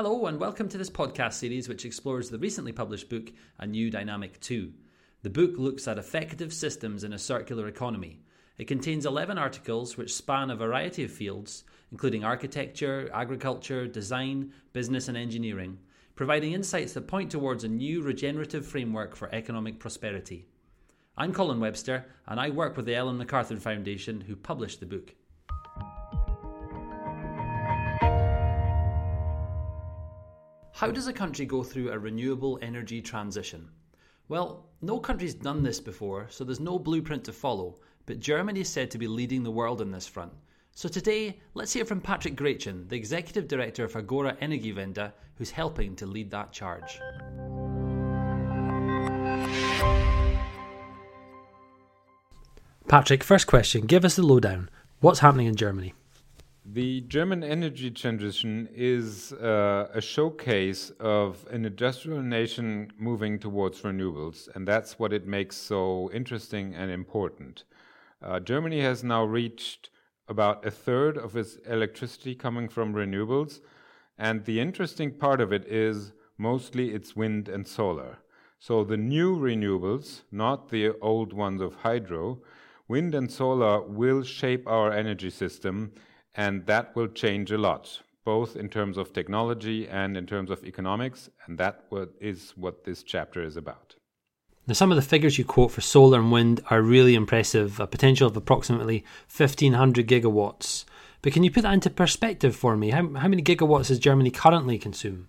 Hello, and welcome to this podcast series which explores the recently published book, A New Dynamic 2. The book looks at effective systems in a circular economy. It contains 11 articles which span a variety of fields, including architecture, agriculture, design, business, and engineering, providing insights that point towards a new regenerative framework for economic prosperity. I'm Colin Webster, and I work with the Ellen MacArthur Foundation, who published the book. How does a country go through a renewable energy transition? Well, no country's done this before, so there's no blueprint to follow, but Germany is said to be leading the world on this front. So today, let's hear from Patrick Graichen, the Executive Director of Agora Energiewende, who's helping to lead that charge. Patrick, first question give us the lowdown. What's happening in Germany? The German energy transition is uh, a showcase of an industrial nation moving towards renewables, and that's what it makes so interesting and important. Uh, Germany has now reached about a third of its electricity coming from renewables, and the interesting part of it is mostly it's wind and solar. So the new renewables, not the old ones of hydro, wind and solar will shape our energy system and that will change a lot, both in terms of technology and in terms of economics. And that is what this chapter is about. Now, some of the figures you quote for solar and wind are really impressive, a potential of approximately 1,500 gigawatts. But can you put that into perspective for me? How, how many gigawatts does Germany currently consume?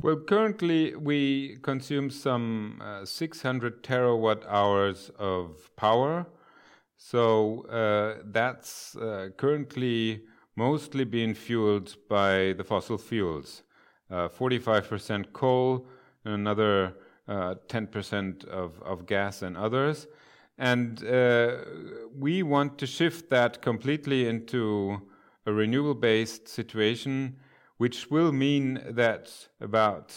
Well, currently we consume some uh, 600 terawatt hours of power so uh, that's uh, currently mostly being fueled by the fossil fuels. Uh, 45% coal, and another 10% uh, of, of gas and others. And uh, we want to shift that completely into a renewable based situation, which will mean that about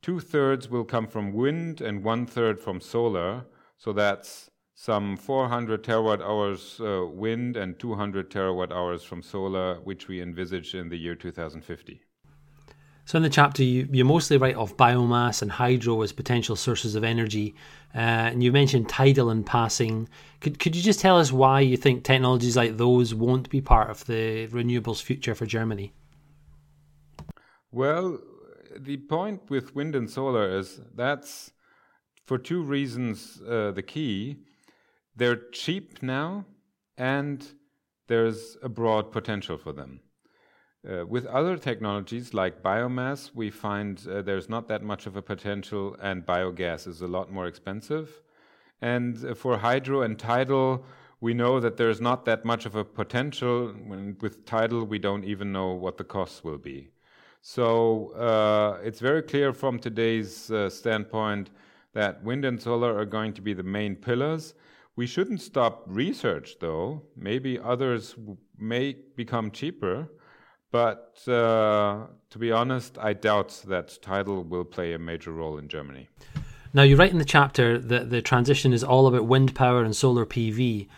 two thirds will come from wind and one third from solar. So that's some 400 terawatt hours uh, wind and 200 terawatt hours from solar, which we envisage in the year 2050. So, in the chapter, you, you mostly write off biomass and hydro as potential sources of energy, uh, and you mentioned tidal in passing. Could, could you just tell us why you think technologies like those won't be part of the renewables future for Germany? Well, the point with wind and solar is that's for two reasons uh, the key. They're cheap now, and there's a broad potential for them. Uh, with other technologies like biomass, we find uh, there's not that much of a potential, and biogas is a lot more expensive. And uh, for hydro and tidal, we know that there's not that much of a potential. When, with tidal, we don't even know what the costs will be. So uh, it's very clear from today's uh, standpoint that wind and solar are going to be the main pillars. We shouldn't stop research, though. Maybe others may become cheaper, but uh, to be honest, I doubt that tidal will play a major role in Germany. Now, you write in the chapter that the transition is all about wind power and solar PV.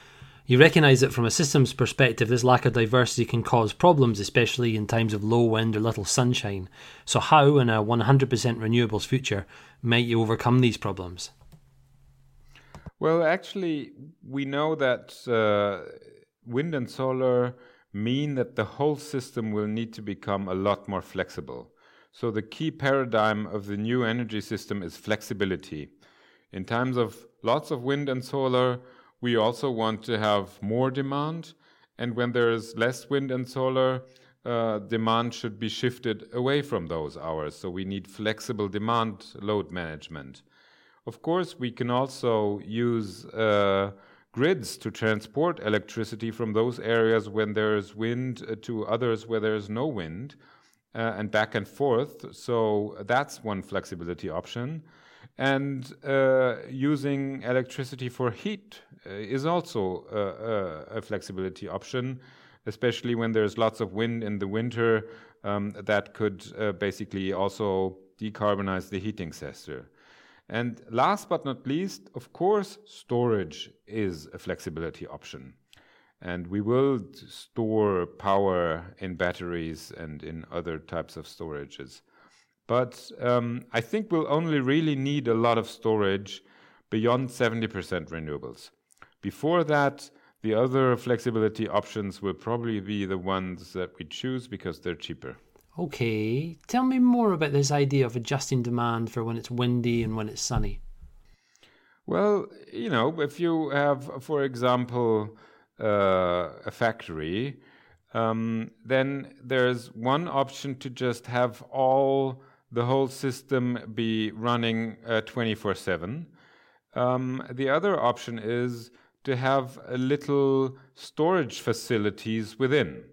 You recognise that from a systems perspective, this lack of diversity can cause problems, especially in times of low wind or little sunshine. So, how, in a 100% renewables future, might you overcome these problems? Well, actually, we know that uh, wind and solar mean that the whole system will need to become a lot more flexible. So, the key paradigm of the new energy system is flexibility. In times of lots of wind and solar, we also want to have more demand. And when there is less wind and solar, uh, demand should be shifted away from those hours. So, we need flexible demand load management. Of course, we can also use uh, grids to transport electricity from those areas when there is wind uh, to others where there is no wind, uh, and back and forth. So that's one flexibility option. And uh, using electricity for heat uh, is also a, a, flexibility option, especially when there's lots of wind in the winter. Um, that could uh, basically also decarbonize the heating sector. And last but not least, of course, storage is a flexibility option. And we will store power in batteries and in other types of storages. But um, I think we'll only really need a lot of storage beyond 70% renewables. Before that, the other flexibility options will probably be the ones that we choose because they're cheaper. Okay, tell me more about this idea of adjusting demand for when it's windy and when it's sunny. Well, you know, if you have, for example, uh, a factory, um, then there's one option to just have all the whole system be running 24 uh, 7. Um, the other option is to have a little storage facilities within.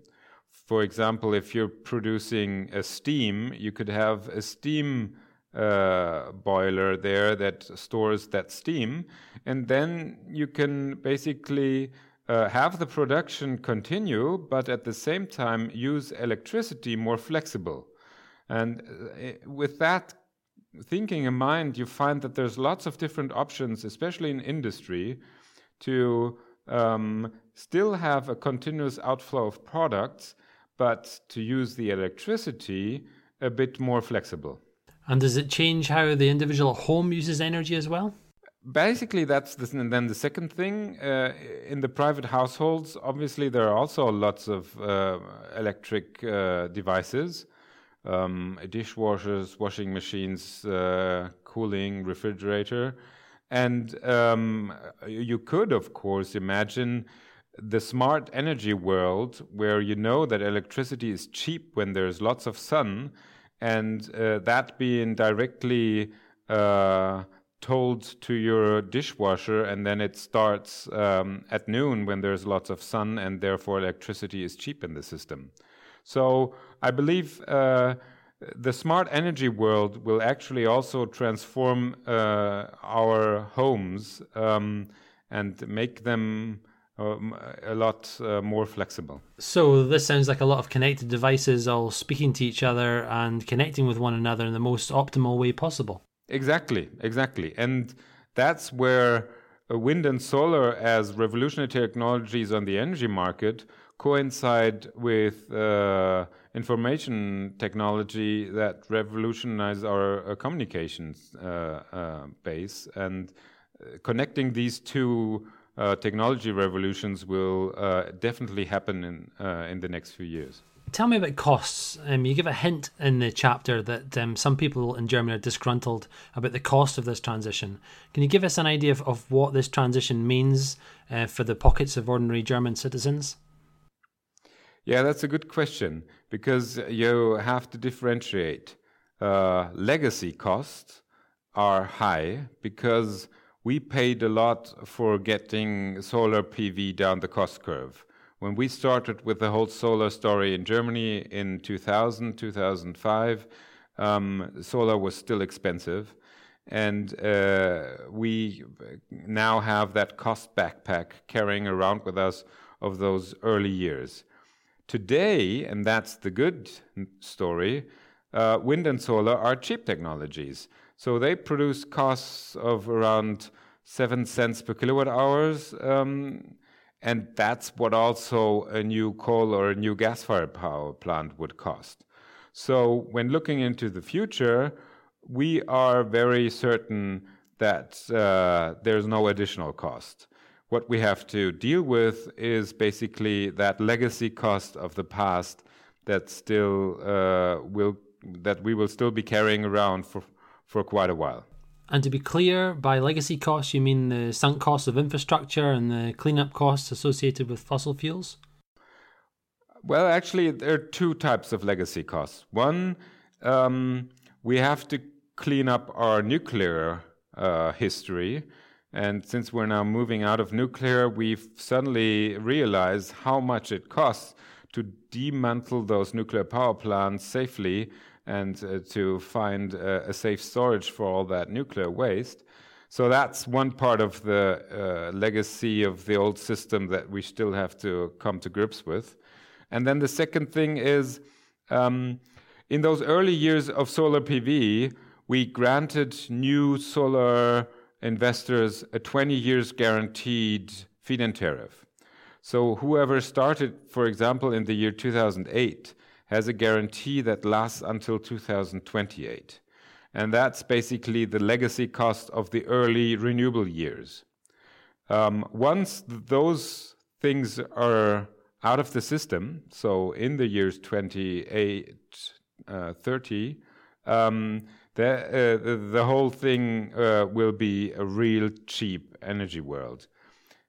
For example, if you're producing a steam, you could have a steam uh, boiler there that stores that steam, and then you can basically uh, have the production continue, but at the same time use electricity more flexible. And uh, with that thinking in mind, you find that there's lots of different options, especially in industry, to um, still have a continuous outflow of products, but to use the electricity a bit more flexible. And does it change how the individual home uses energy as well? Basically, that's the, then the second thing. Uh, in the private households, obviously, there are also lots of uh, electric uh, devices um, dishwashers, washing machines, uh, cooling, refrigerator. And um, you could, of course, imagine the smart energy world where you know that electricity is cheap when there's lots of sun, and uh, that being directly uh, told to your dishwasher, and then it starts um, at noon when there's lots of sun, and therefore electricity is cheap in the system. So I believe uh, the smart energy world will actually also transform uh, our homes um, and make them a lot uh, more flexible. So this sounds like a lot of connected devices all speaking to each other and connecting with one another in the most optimal way possible. Exactly, exactly. And that's where wind and solar as revolutionary technologies on the energy market coincide with uh, information technology that revolutionize our uh, communications uh, uh base and uh, connecting these two uh, technology revolutions will definitely happen in in the next few years. Tell me about costs. Um, you give a hint in the chapter that um, some people in Germany are disgruntled about the cost of this transition. Can you give us an idea of, of what this transition means for the pockets of ordinary German citizens? Yeah, that's a good question because you have to differentiate. Uh, legacy costs are high because we paid a lot for getting solar PV down the cost curve. When we started with the whole solar story in Germany in 2000, 2005, um, solar was still expensive. And uh, we now have that cost backpack carrying around with us of those early years. Today, and that's the good story, uh, wind and solar are cheap technologies. So they produce costs of around seven cents per kilowatt hours. Um, and that's what also a new coal or a new gas fired power plant would cost. So when looking into the future, we are very certain that uh, there's no additional cost what we have to deal with is basically that legacy cost of the past that still uh, will that we will still be carrying around for for quite a while. And to be clear, by legacy costs, you mean the sunk costs of infrastructure and the cleanup costs associated with fossil fuels? Well, actually, there are two types of legacy costs. One, um, we have to clean up our nuclear uh, history and since we're now moving out of nuclear, we've suddenly realized how much it costs to dismantle those nuclear power plants safely and uh, to find uh, a safe storage for all that nuclear waste. So that's one part of the uh, legacy of the old system that we still have to come to grips with. And then the second thing is um, in those early years of solar PV, we granted new solar investors a 20 years guaranteed feed-in tariff. So whoever started, for example, in the year 2008 has a guarantee that lasts until 2028. And that's basically the legacy cost of the early renewable years. Um, once those things are out of the system, so in the years 28, uh, 30, um, the, uh, the whole thing uh, will be a real cheap energy world.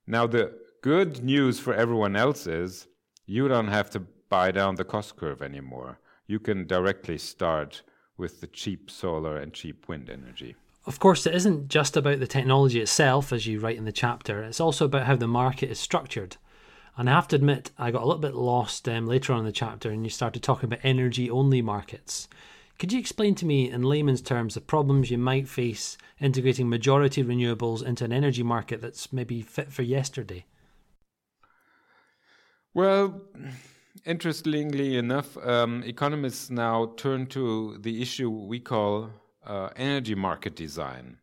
Now, the good news for everyone else is you don't have to buy down the cost curve anymore. You can directly start with the cheap solar and cheap wind energy. Of course, it isn't just about the technology itself, as you write in the chapter, it's also about how the market is structured. And I have to admit, I got a little bit lost um, later on in the chapter, and you started talking about energy only markets. Could you explain to me, in layman's terms, the problems you might face integrating majority renewables into an energy market that's maybe fit for yesterday? Well, interestingly enough, um, economists now turn to the issue we call uh, energy market design.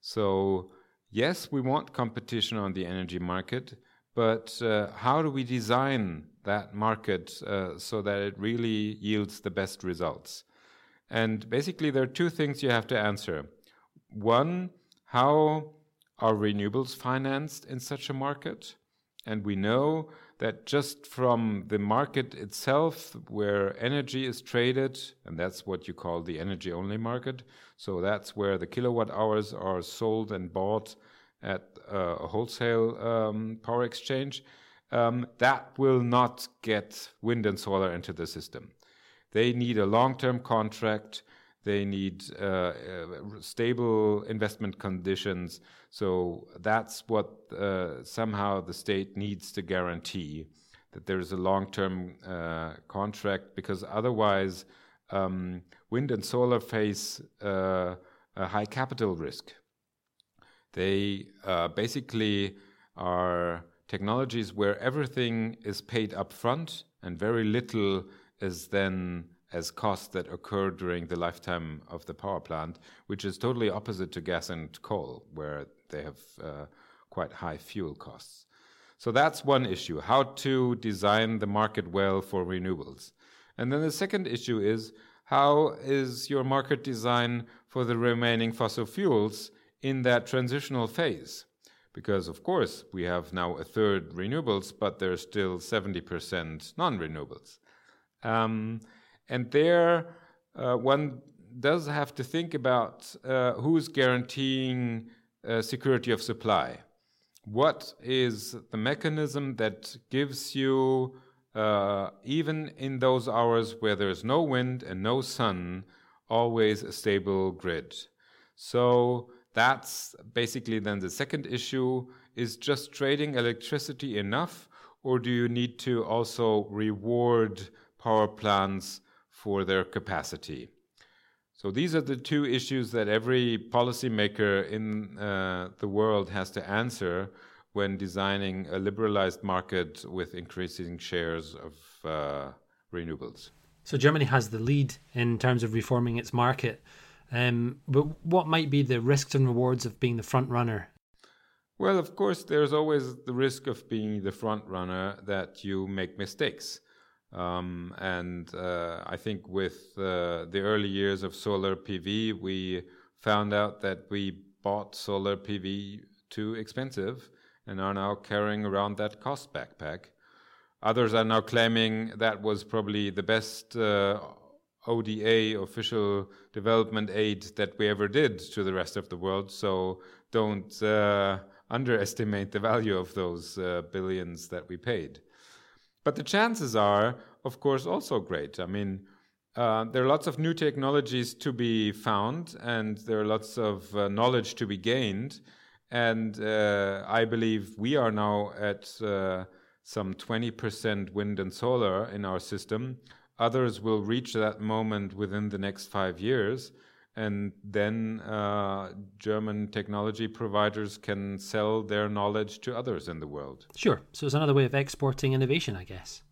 So, yes, we want competition on the energy market, but uh, how do we design that market uh, so that it really yields the best results? And basically, there are two things you have to answer. One, how are renewables financed in such a market? And we know that just from the market itself, where energy is traded, and that's what you call the energy only market, so that's where the kilowatt hours are sold and bought at uh, a wholesale um, power exchange, um, that will not get wind and solar into the system. They need a long term contract. They need uh, uh, stable investment conditions. So that's what uh, somehow the state needs to guarantee that there is a long term contract because otherwise, um, wind and solar face a high capital risk. They basically are technologies where everything is paid upfront and very little is then as costs that occur during the lifetime of the power plant, which is totally opposite to gas and coal, where they have uh, quite high fuel costs. So that's one issue how to design the market well for renewables. And then the second issue is how is your market design for the remaining fossil fuels in that transitional phase? Because, of course, we have now a third renewables, but there's still 70% non renewables. Um, and there, uh, one does have to think about uh, who's guaranteeing uh, security of supply. What is the mechanism that gives you, uh, even in those hours where there's no wind and no sun, always a stable grid? So that's basically then the second issue is just trading electricity enough, or do you need to also reward power plants for their capacity. So these are the two issues that every policymaker in uh, the world has to answer when designing a liberalized market with increasing shares of uh, renewables. So Germany has the lead in terms of reforming its market. Um, but what might be the risks and rewards of being the front runner? Well, of course, there's always the risk of being the front runner that you make mistakes. Um, and uh, I think with uh, the early years of solar PV, we found out that we bought solar PV too expensive and are now carrying around that cost backpack. Others are now claiming that was probably the best uh, ODA, official development aid, that we ever did to the rest of the world. So don't uh, underestimate the value of those uh, billions that we paid. But the chances are, of course, also great. I mean, uh, there are lots of new technologies to be found, and there are lots of uh, knowledge to be gained. And uh, I believe we are now at uh, some 20% wind and solar in our system. Others will reach that moment within the next five years and then uh, German technology providers can sell their knowledge to others in the world. Sure. So it's another way of exporting innovation, I guess.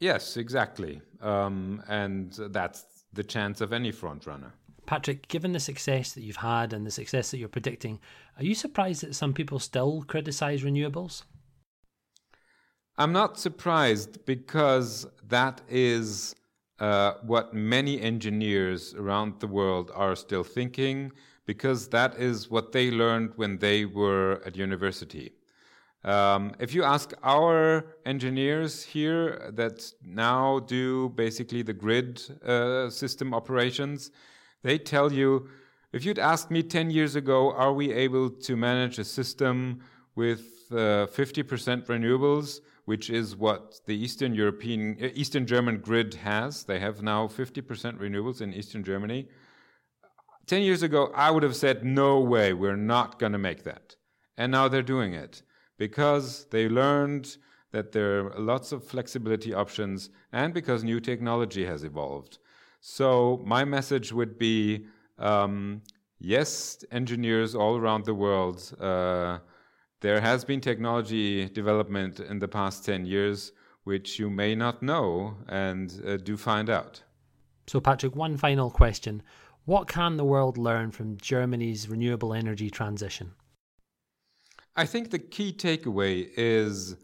Yes, exactly. Um, and that's the chance of any front runner. Patrick, given the success that you've had and the success that you're predicting, are you surprised that some people still criticize renewables? I'm not surprised because that is uh, what many engineers around the world are still thinking, because that is what they learned when they were at university. Um, if you ask our engineers here that now do basically the grid uh, system operations, they tell you if you'd asked me 10 years ago, are we able to manage a system with uh, 50% renewables, which is what the Eastern European, uh, Eastern German grid has? They have now 50% renewables in Eastern Germany. 10 years ago, I would have said, no way, we're not going to make that. And now they're doing it because they learned that there are lots of flexibility options and because new technology has evolved. So, my message would be um, yes, engineers all around the world, uh, there has been technology development in the past 10 years which you may not know and uh, do find out. So, Patrick, one final question. What can the world learn from Germany's renewable energy transition? I think the key takeaway is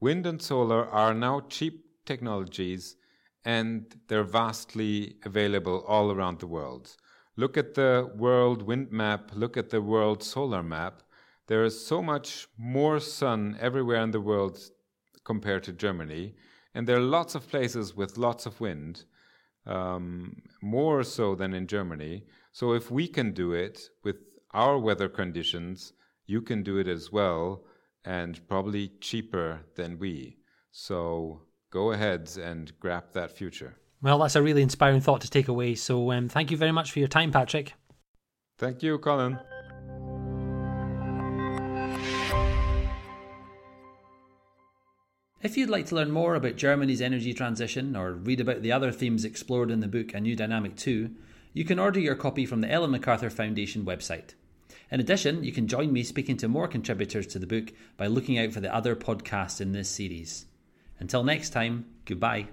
wind and solar are now cheap technologies and they're vastly available all around the world. Look at the world wind map, look at the world solar map. There is so much more sun everywhere in the world compared to Germany, and there are lots of places with lots of wind, um, more so than in Germany. So if we can do it with our weather conditions, you can do it as well, and probably cheaper than we. So go ahead and grab that future. Well, that's a really inspiring thought to take away. So um, thank you very much for your time, Patrick. Thank you, Colin. If you'd like to learn more about Germany's energy transition or read about the other themes explored in the book A New Dynamic 2, you can order your copy from the Ellen MacArthur Foundation website. In addition, you can join me speaking to more contributors to the book by looking out for the other podcasts in this series. Until next time, goodbye.